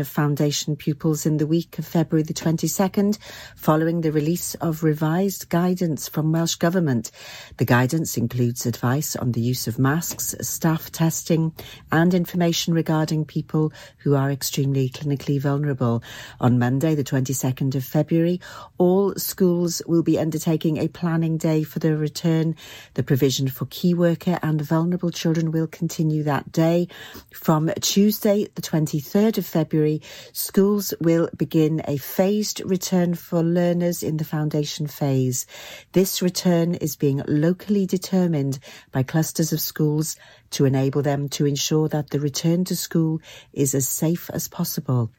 of foundation pupils in the week of February the 22nd, following the release of revised guidance from Welsh Government. The guidance includes advice on the use of masks, staff testing, and information regarding people who are extremely clinically vulnerable. On Monday, the 22nd of February, all schools will be undertaking a planning day for the return. The provision for key worker and vulnerable children will continue that day. From Tuesday, the 23rd of February, Schools will begin a phased return for learners in the foundation phase. This return is being locally determined by clusters of schools to enable them to ensure that the return to school is as safe as possible.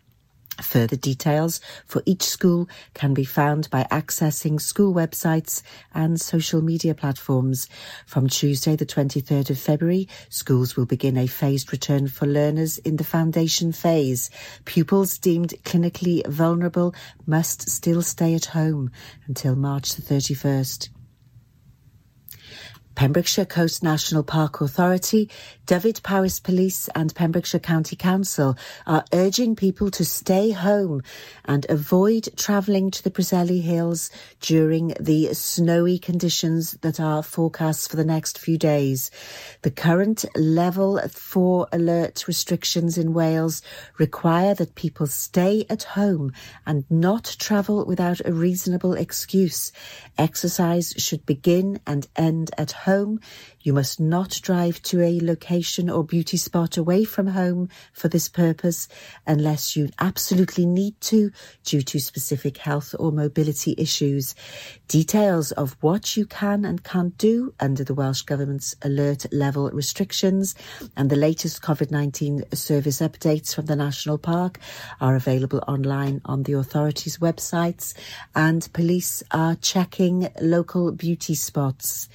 Further details for each school can be found by accessing school websites and social media platforms. From Tuesday, the 23rd of February, schools will begin a phased return for learners in the foundation phase. Pupils deemed clinically vulnerable must still stay at home until March the 31st. Pembrokeshire Coast National Park Authority, Dyfed-Powys Police and Pembrokeshire County Council are urging people to stay home and avoid travelling to the Preseli Hills during the snowy conditions that are forecast for the next few days. The current level 4 alert restrictions in Wales require that people stay at home and not travel without a reasonable excuse. Exercise should begin and end at home. You must not drive to a location or beauty spot away from home for this purpose unless you absolutely need to due to specific health or mobility issues. Details of what you can and can't do under the Welsh Government's alert level restrictions and the latest COVID-19 service updates from the National Park are available online on the authorities' websites and police are checking local beauty spots.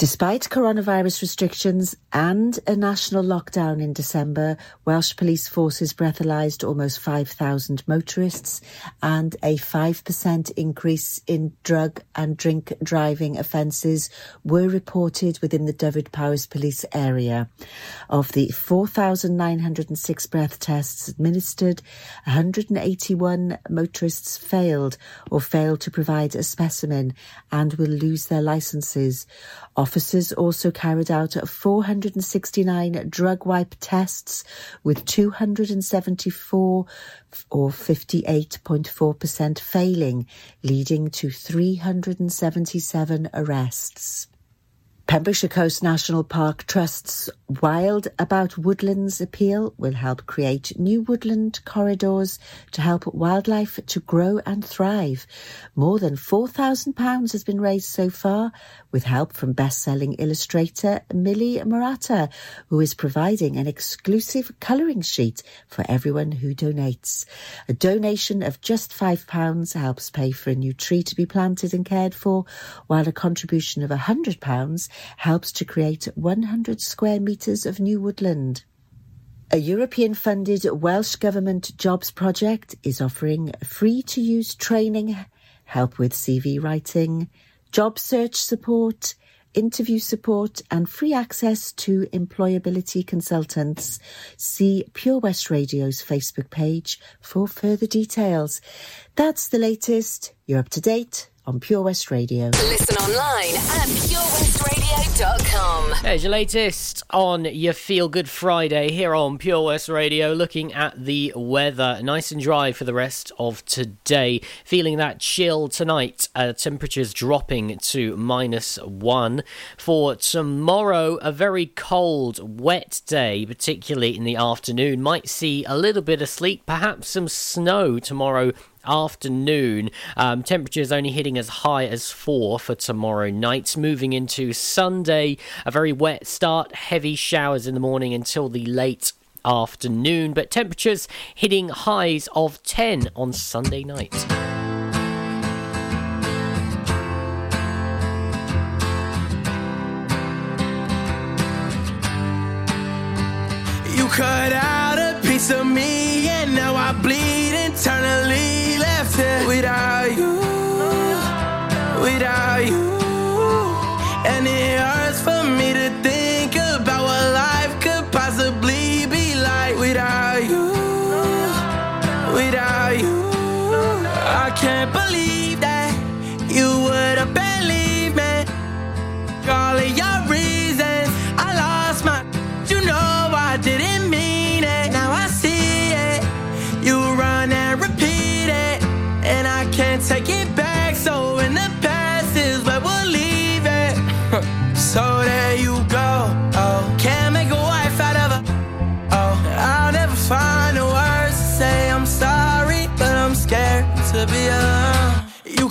Despite coronavirus restrictions and a national lockdown in December, Welsh police forces breathalyzed almost 5,000 motorists and a 5% increase in drug and drink driving offences were reported within the Dyfed-Powys police area. Of the 4,906 breath tests administered, 181 motorists failed or failed to provide a specimen and will lose their licences. Officers also carried out 469 drug wipe tests with 274 or 58.4% failing, leading to 377 arrests. Pembrokeshire Coast National Park Trust's Wild About Woodlands appeal will help create new woodland corridors to help wildlife to grow and thrive. More than £4,000 has been raised so far with help from best-selling illustrator Millie Marotta, who is providing an exclusive colouring sheet for everyone who donates. A donation of just £5 helps pay for a new tree to be planted and cared for, while a contribution of £100 helps to create 100 square metres of new woodland. A European funded Welsh Government jobs project is offering free to use training, help with CV writing, job search support, interview support and free access to employability consultants. See Pure West Radio's Facebook page for further details. That's the latest. You're up to date on Pure West Radio. Listen online at purewestradio.com. There's your latest on your Feel Good Friday here on Pure West Radio, looking at the weather. Nice and dry for the rest of today. Feeling that chill tonight. Uh, temperatures dropping to minus one. For tomorrow, a very cold, wet day, particularly in the afternoon. Might see a little bit of sleet, perhaps some snow tomorrow afternoon. Um, temperatures only hitting as high as 4 for tomorrow night. Moving into Sunday, a very wet start, heavy showers in the morning until the late afternoon, but temperatures hitting highs of 10 on Sunday night. You cut out a piece of me,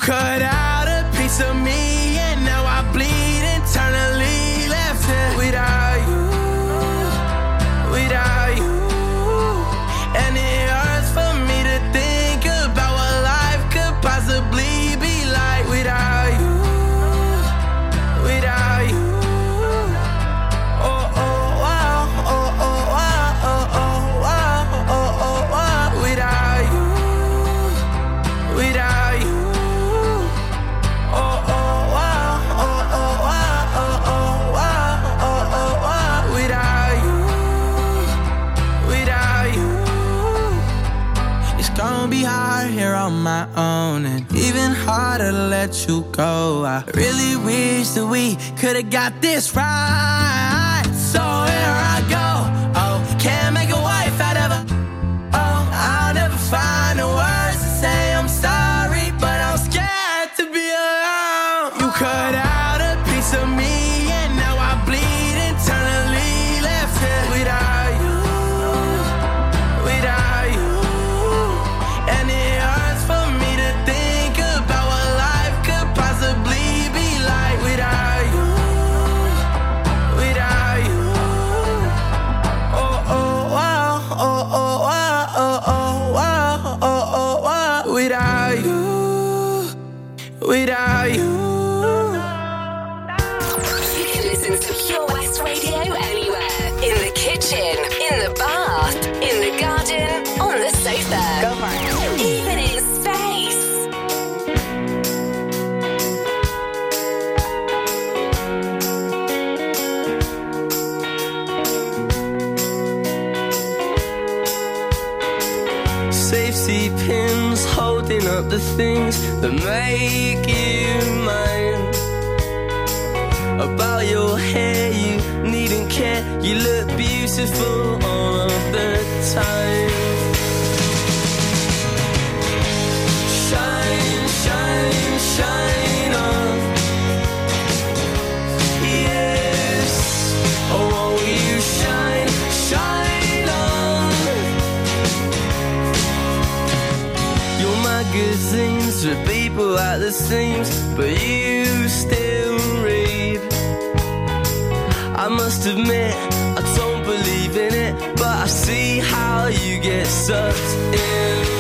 cut out let you go. I really wish that we could've got this right. So here I Without I? safety pins holding up the things that make you mine. About your hair, you needn't care. You look beautiful all of the time. Shine, shine, shine. hundreds people at the seams, but you still read. I must admit, I don't believe in it, but I see how you get sucked in.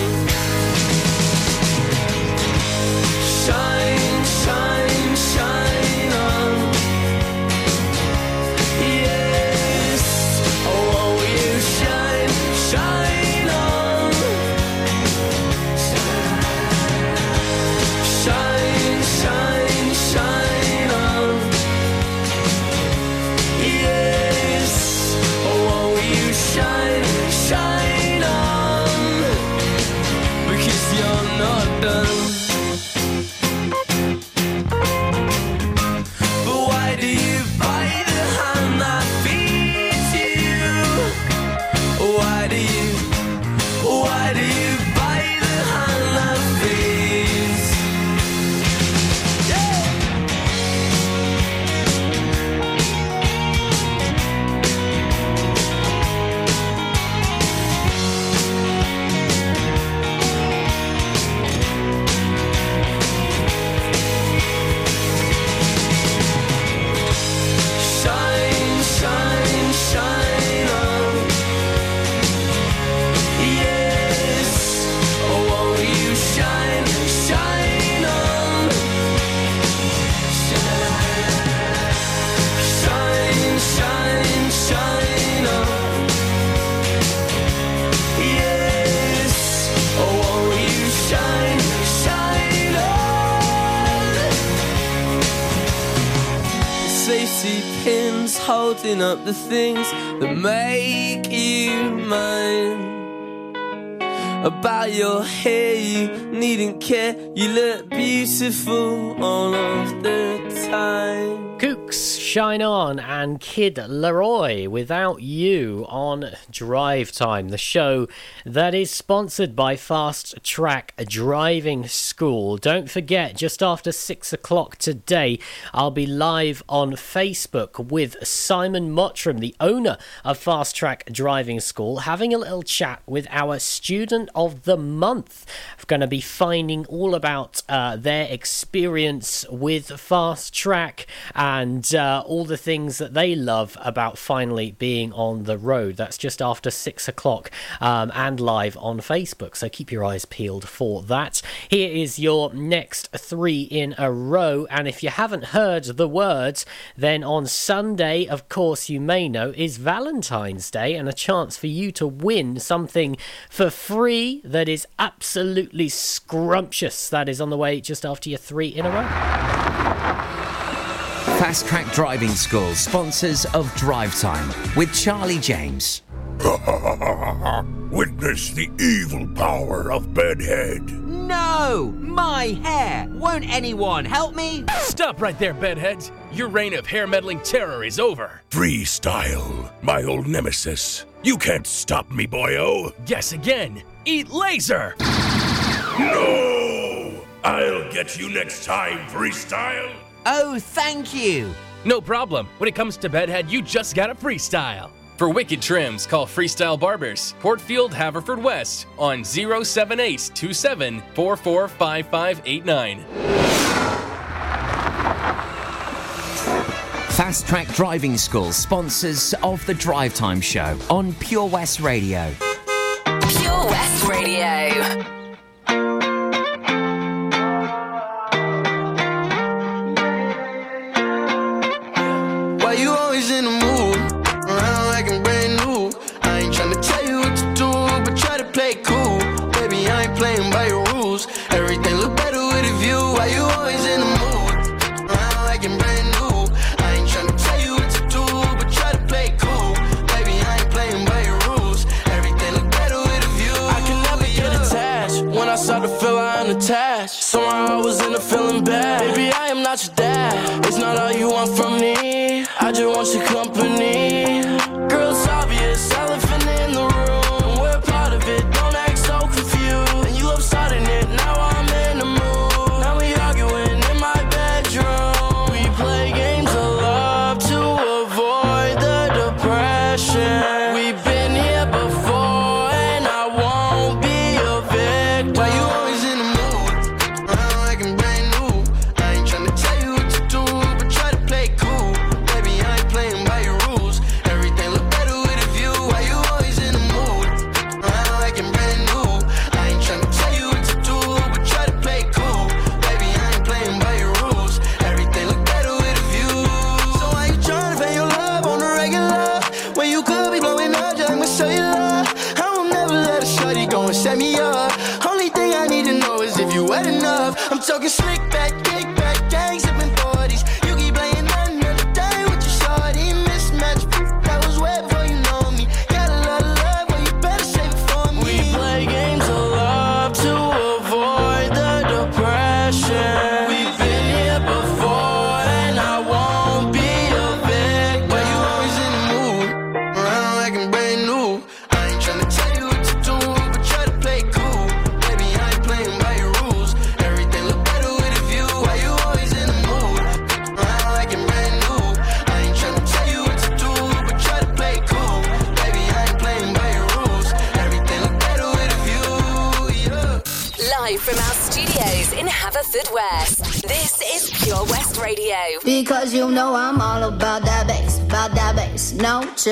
mixing up the things that make you mine. About your hair, you needn't care. You look beautiful all of the time. Kooks. Shine On, and Kid LAROI without you on Drive Time, the show that is sponsored by Fast Track Driving School. Don't forget, just after six o'clock today, I'll be live on Facebook with Simon Mottram, the owner of Fast Track Driving School, having a little chat with our student of the month. Going to be finding all about uh, their experience with Fast Track and uh, all the things that they love about finally being on the road. That's just after six o'clock um, and live on Facebook. So keep your eyes peeled for that. Here is your next three in a row. And if you haven't heard the words, then on Sunday, of course, you may know, is Valentine's Day and a chance for you to win something for free that is absolutely scrumptious. That is on the way just after your three in a row. Fast Track Driving School, sponsors of Drive Time with Charlie James. Witness the evil power of Bedhead. No! My hair! Won't anyone help me? Stop right there, Bedheads! Your reign of hair meddling terror is over. Freestyle, my old nemesis. You can't stop me, boyo. Guess again. Eat laser! No! I'll get you next time, Freestyle. Oh, thank you. No problem. When it comes to bedhead, you just gotta freestyle. For wicked trims, call Freestyle Barbers, Portfield, Haverfordwest on 078 27 Fast Track Driving School, sponsors of the Drive Time Show on Pure West Radio. Pure West Radio. Want from me. I just want your company.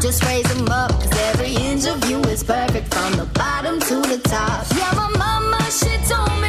Just raise them up, cause every inch of you is perfect from the bottom to the top. Yeah, my mama, she told me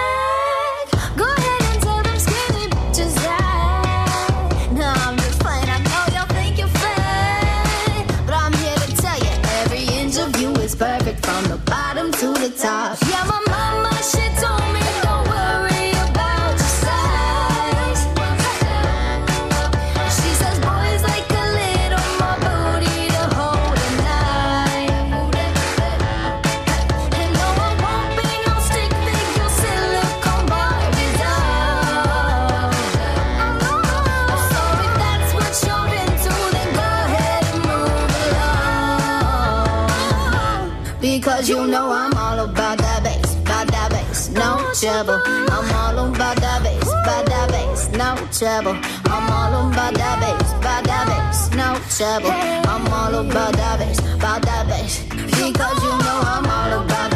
trouble. I'm all on by that bass, by that bass, no trouble. I'm all on by that bass, by that bass, no trouble. I'm all on by that bass, by that bass, because you know I'm all about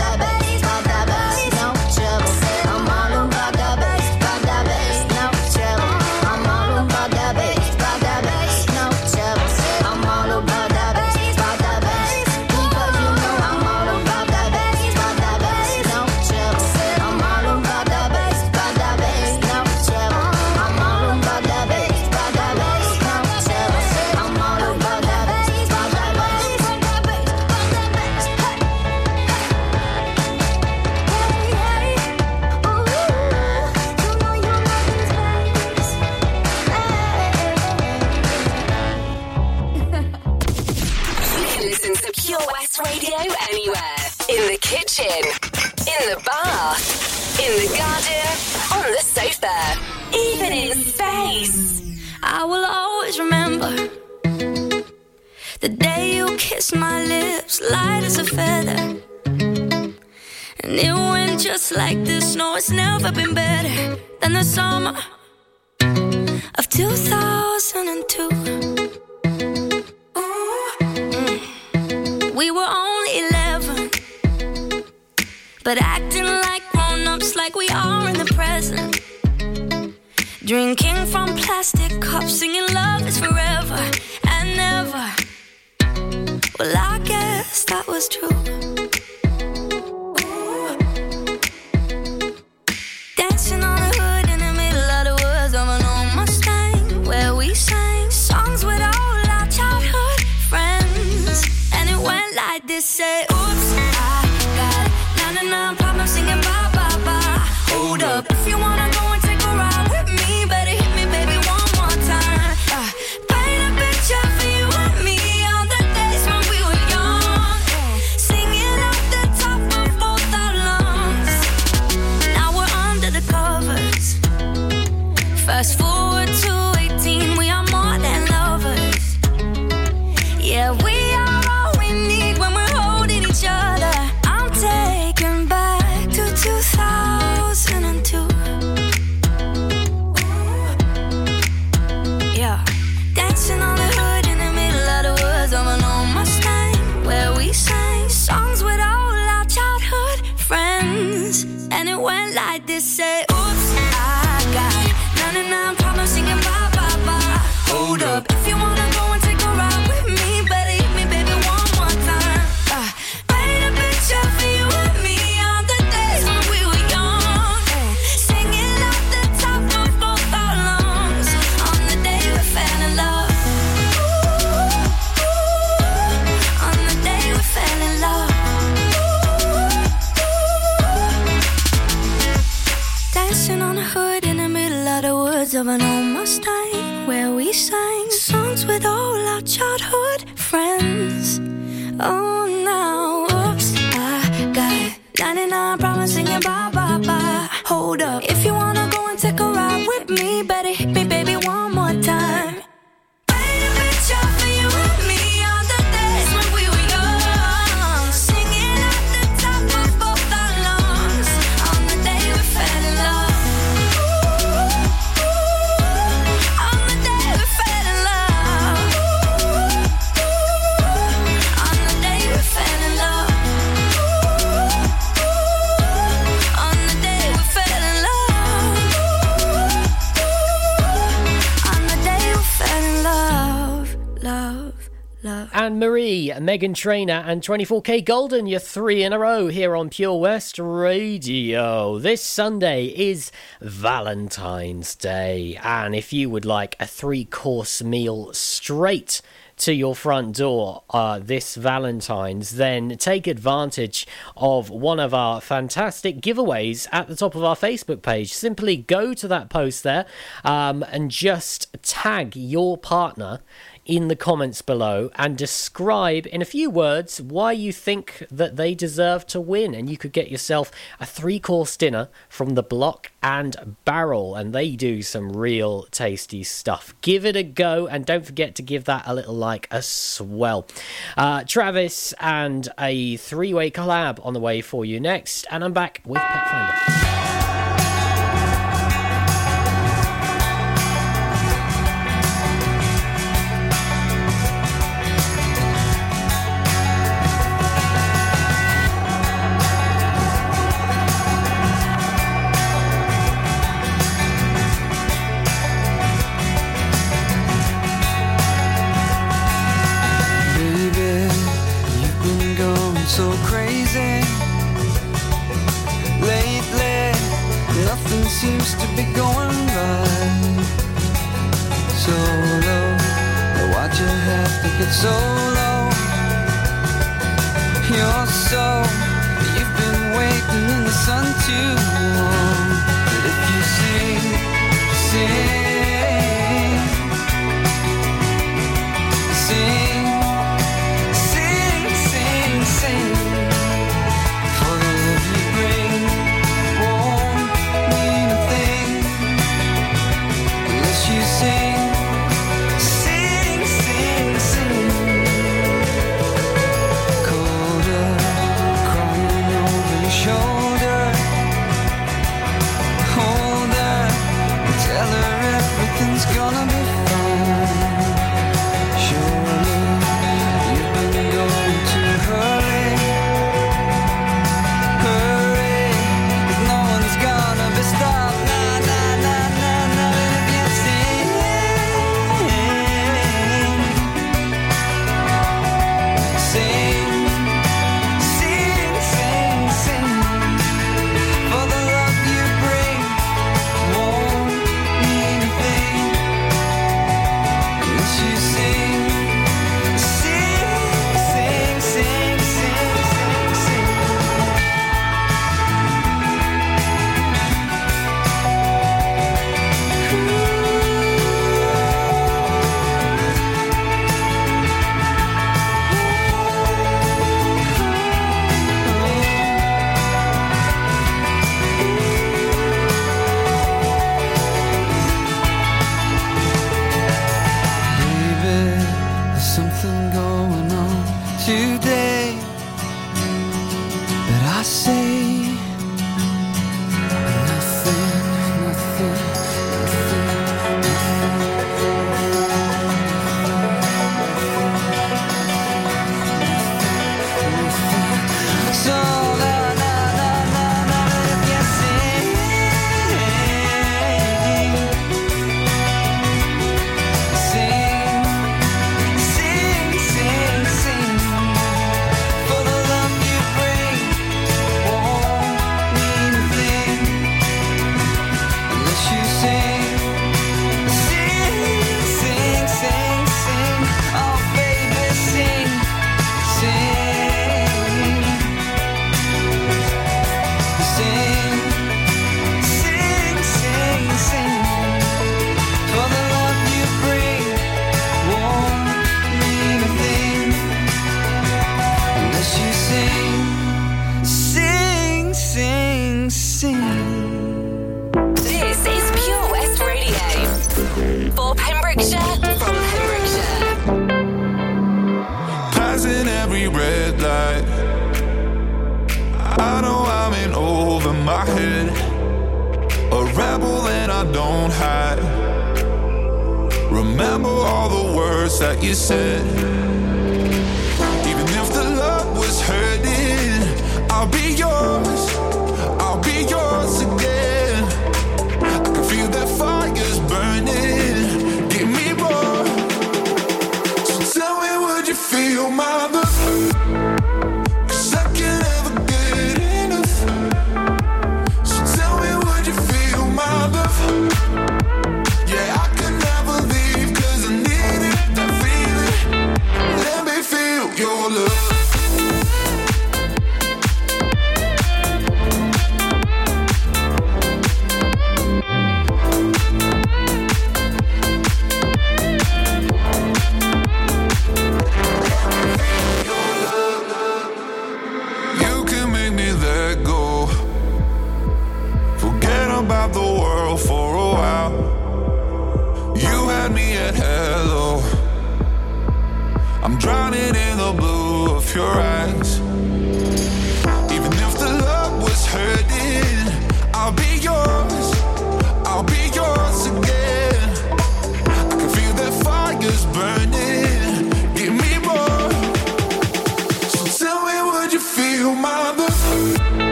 beauty, Anne Marie, Meghan Trainor, and 24kGoldn. You're three in a row here on Pure West Radio. This Sunday is Valentine's Day, and if you would like a three course meal straight to your front door uh, this Valentine's, then take advantage of one of our fantastic giveaways at the top of our Facebook page. Simply go to that post there um, and just tag your partner in the comments below and describe in a few words why you think that they deserve to win. And you could get yourself a three course dinner from the Block and Barrel, and they do some real tasty stuff. Give it a go, and don't forget to give that a little like as well. Uh, Travis and a three way collab on the way for you next, and I'm back with Pet Finder. while. You had me at hello. I'm drowning in the blue of your eyes.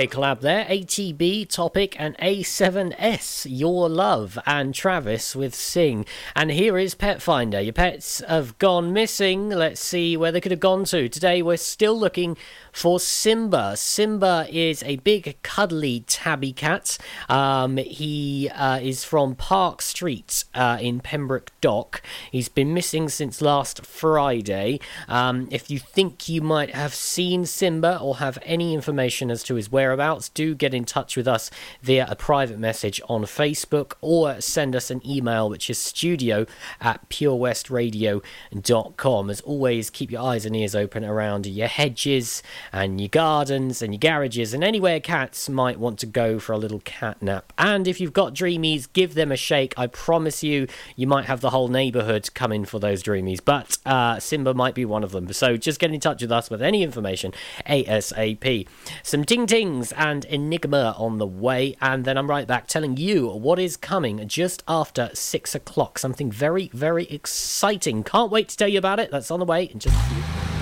A three way collab there ATB, Topic, and A7S, Your Love, and Travis with Sing. And here is Pet Finder. Your pets have gone missing. Let's see where they could have gone to. Today we're still looking for Simba. Simba is a big, cuddly tabby cat. Um, he uh, is from Park Street uh, in Pembroke Dock. He's been missing since last Friday. Um, if you think you might have seen Simba or have any information as to his whereabouts, do get in touch with us via a private message on Facebook or send us an email, which is studio at purewestradio.com. As always, keep your eyes and ears open around your hedges and your gardens and your garages and anywhere cats might want to go for a little cat nap. And if you've got dreamies, give them a shake. I promise you, you might have the whole neighborhood come in for those dreamies, but uh, Simba might be one of them. So just get in touch with us with any information ASAP. Some ting tings and Enigma on the way, and then I'm right back telling you what is coming just after six o'clock. Something very, very exciting. Can't wait to tell you about it. That's on the way in just a few.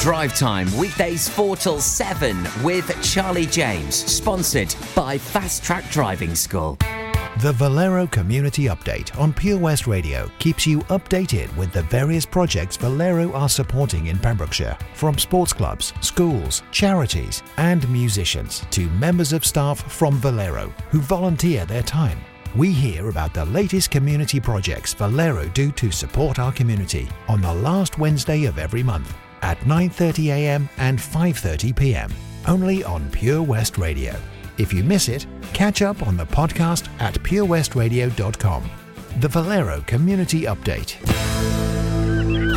Drive Time, weekdays 4 till 7 with Charlie James, sponsored by Fast Track Driving School. The Valero Community Update on Pure West Radio keeps you updated with the various projects Valero are supporting in Pembrokeshire, from sports clubs, schools, charities, and musicians to members of staff from Valero who volunteer their time. We hear about the latest community projects Valero do to support our community on the last Wednesday of every month at 9:30 a.m. and 5:30 p.m. only on Pure West Radio. If you miss it, catch up on the podcast at purewestradio.com. The Valero Community Update.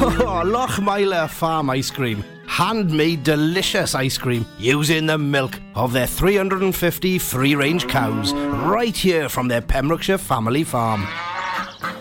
Oh, Farm Ice Cream. Handmade delicious ice cream using the milk of their 350 free range cows right here from their Pembrokeshire family farm.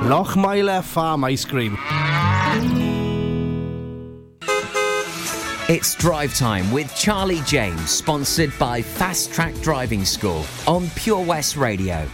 Lochmeyler Farm Ice Cream. It's Drive Time with Charlie James, sponsored by Fast Track Driving School on Pure West Radio.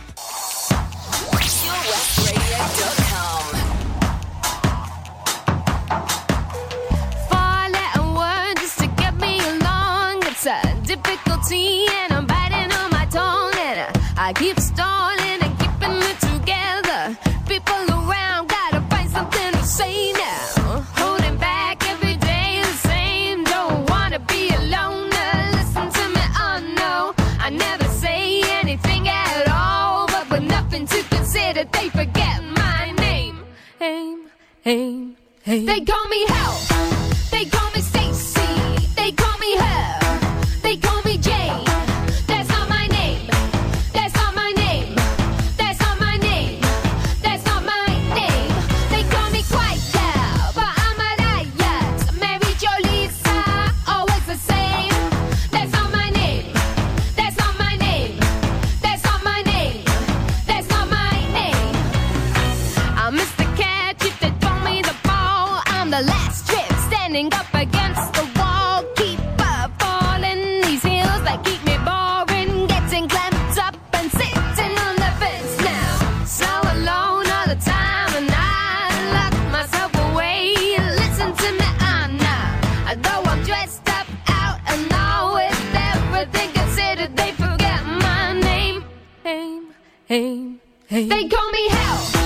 Aim. They call me help. Hell.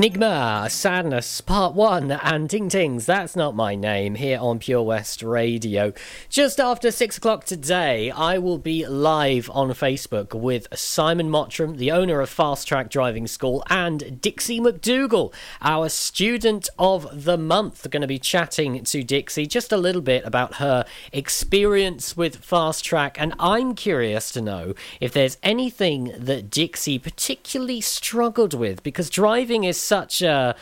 Enigma, Sadness, Part 1, and Ting Tings, That's Not My Name, here on Pure West Radio. Just after 6 o'clock today, I will be live on Facebook with Simon Mottram, the owner of Fast Track Driving School, and Dixie McDougall, our student of the month. Going to be chatting to Dixie just a little bit about her experience with Fast Track, and I'm curious to know if there's anything that Dixie particularly struggled with, because driving is such a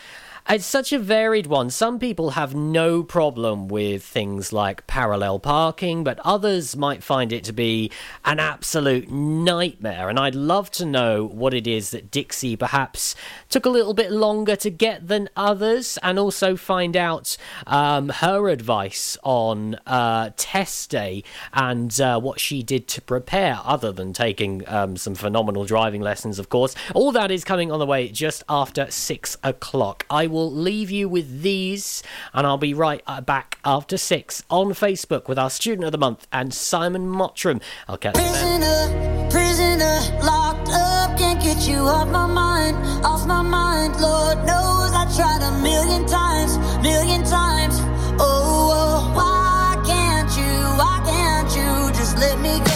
it's such a varied one. Some people have no problem with things like parallel parking, but others might find it to be an absolute nightmare. And I'd love to know what it is that Dixie perhaps took a little bit longer to get than others, and also find out um, her advice on uh, test day and uh, what she did to prepare, other than taking um, some phenomenal driving lessons, of course. All that is coming on the way just after six o'clock. I will leave you with these, and I'll be right uh, back after six on Facebook with our student of the month and Simon Mottram. I'll catch. Prisoner, prisoner, locked up, can't get you off my mind, off my mind. Lord knows I tried a million times, million times. Oh, oh, why can't you, why can't you just let me go?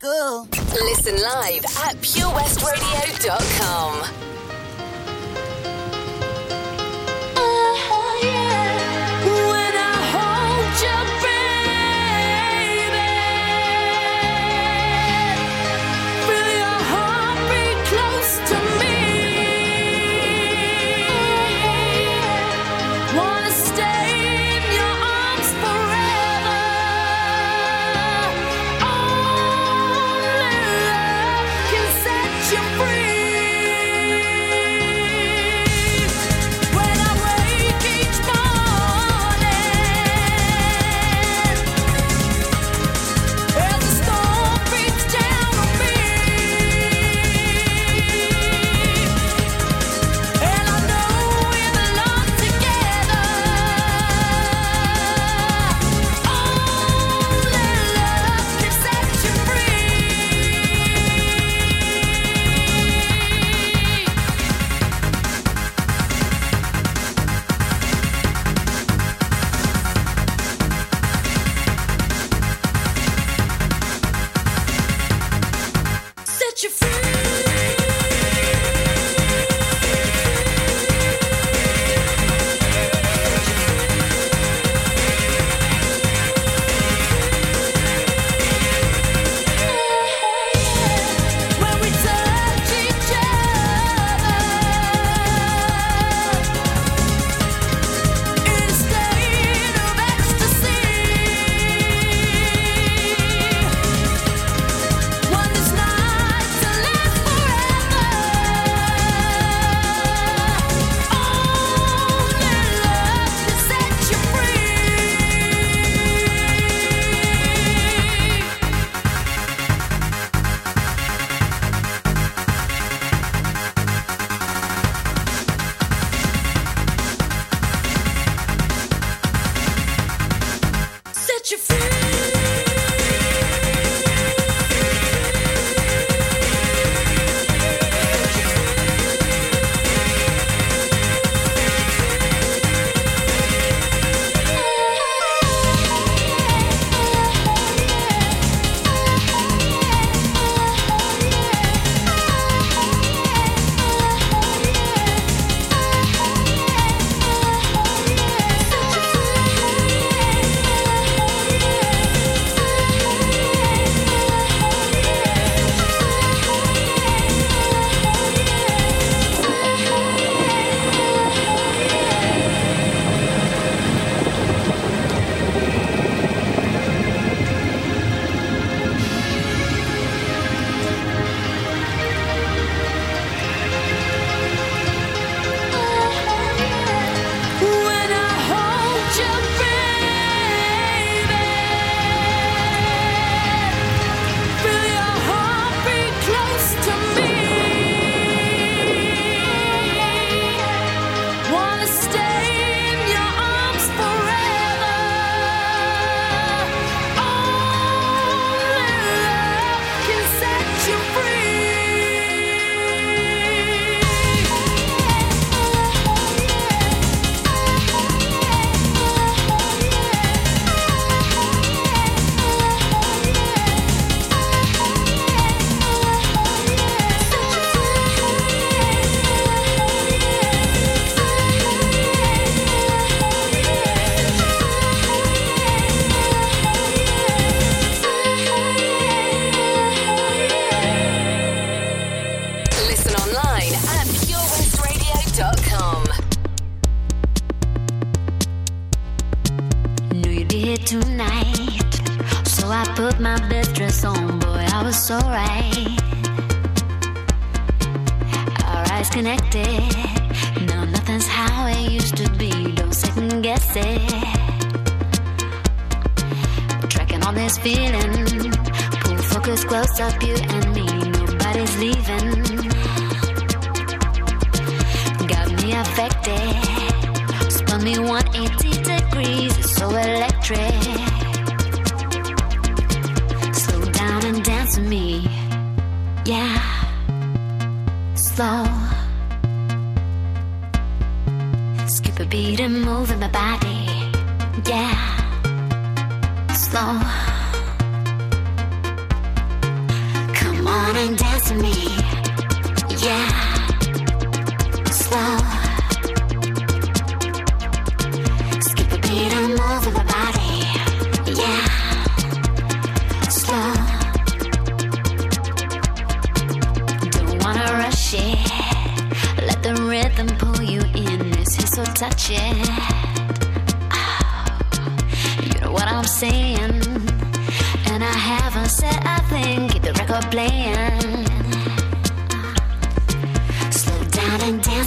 Listen live at purewestradio.com.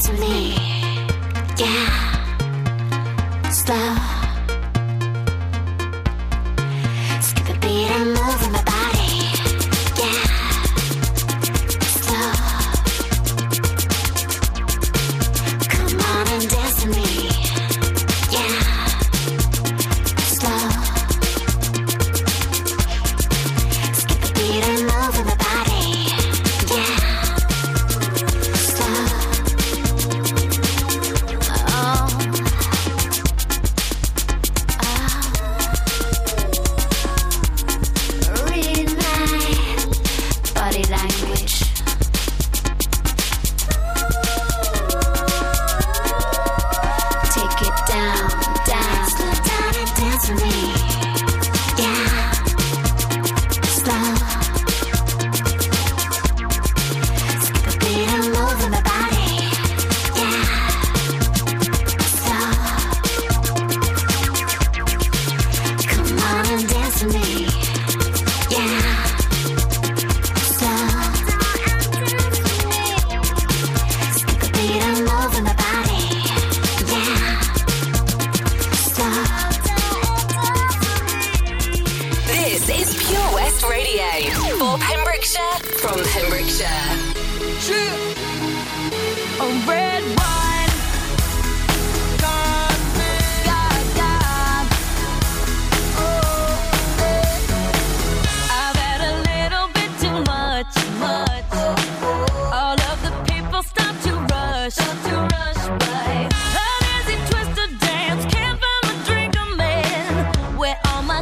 with me. Yeah.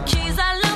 Keys? I lost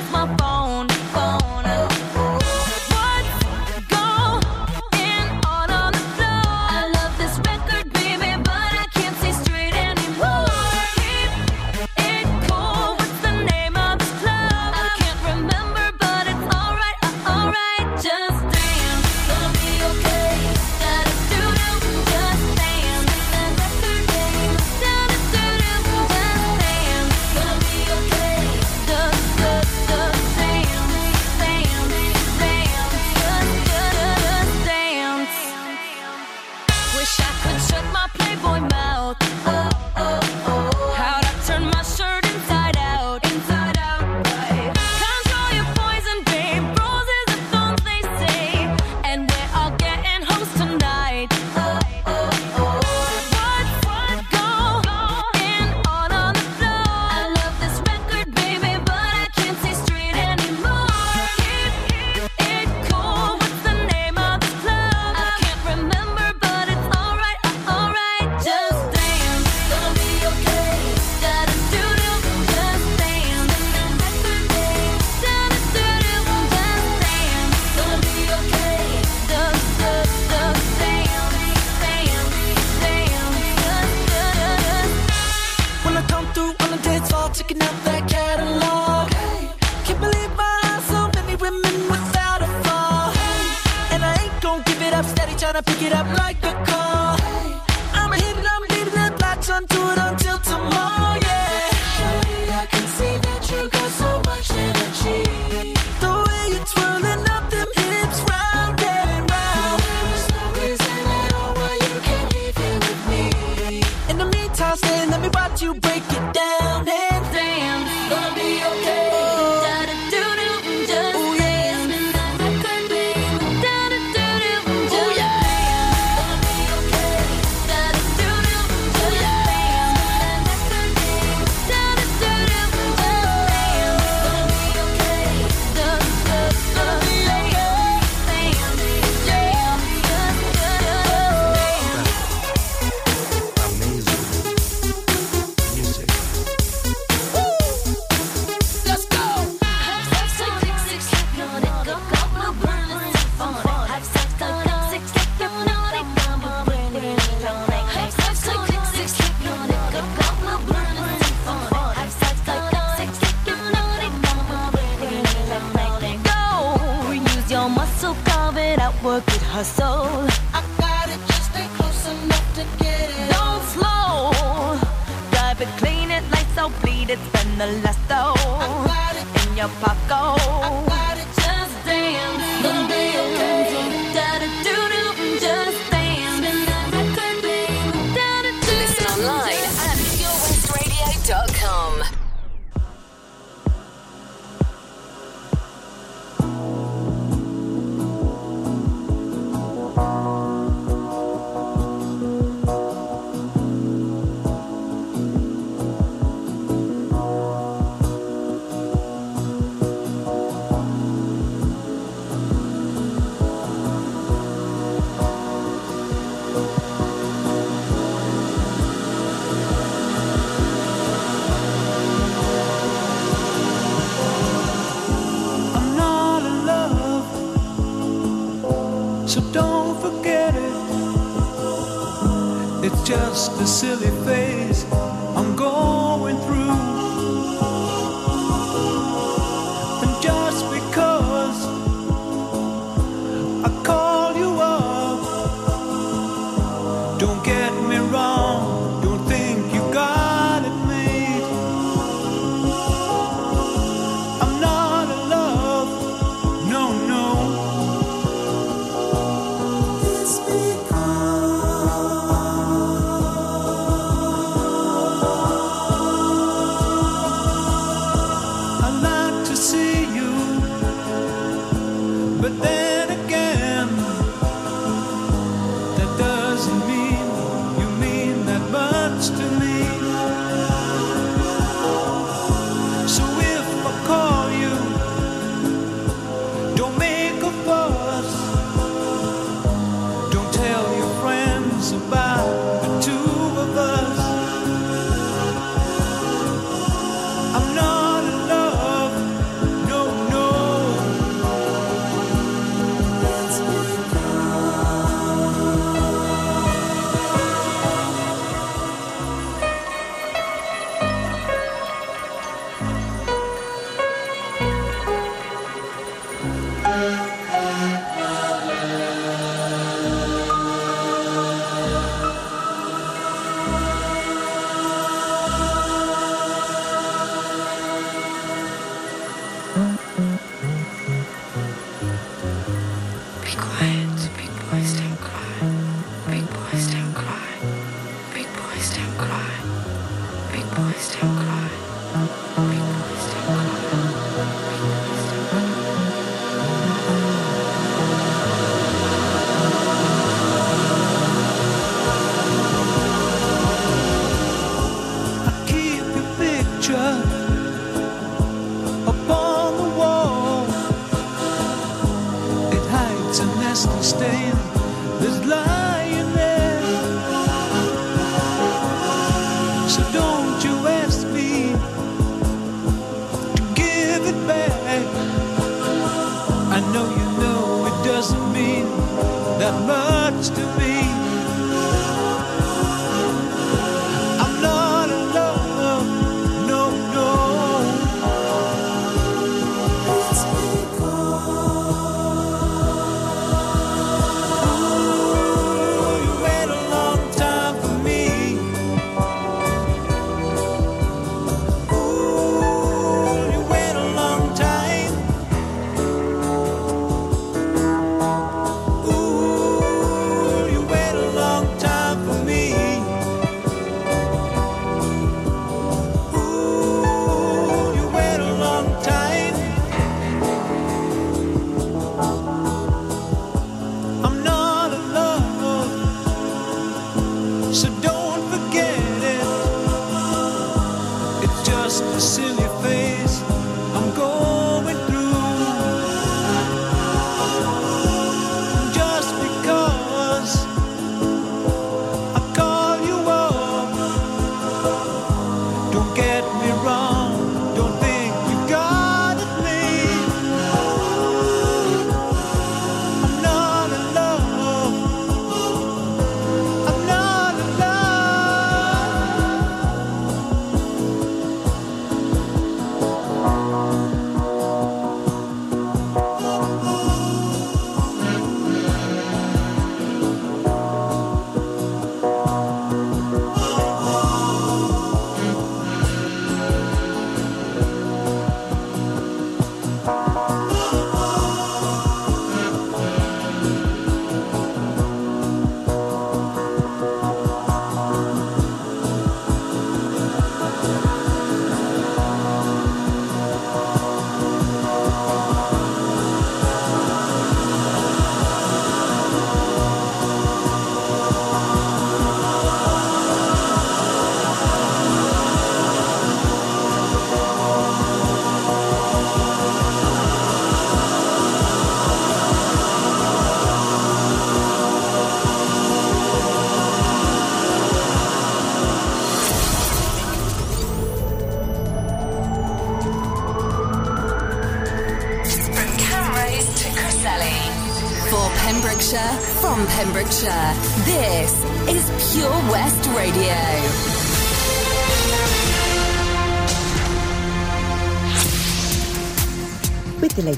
So don't forget it. It's just a silly phase. I'm going.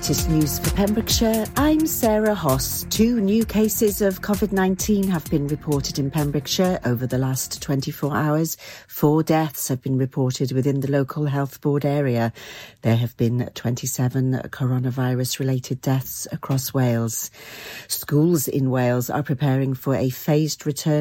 Latest news for Pembrokeshire, I'm Sarah Hoss. Two new cases of COVID 19 have been reported in Pembrokeshire over the last 24 hours. Four deaths have been reported within the local health board area. There have been 27 coronavirus related deaths across Wales. Schools in Wales are preparing for a phased return